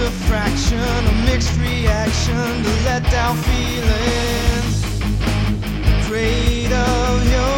a fraction, a mixed reaction to let down feelings. Afraid of your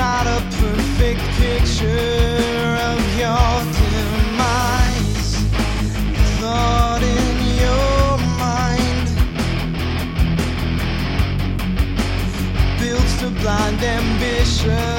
not a perfect picture of your demise. Thought in your mind builds to blind ambition.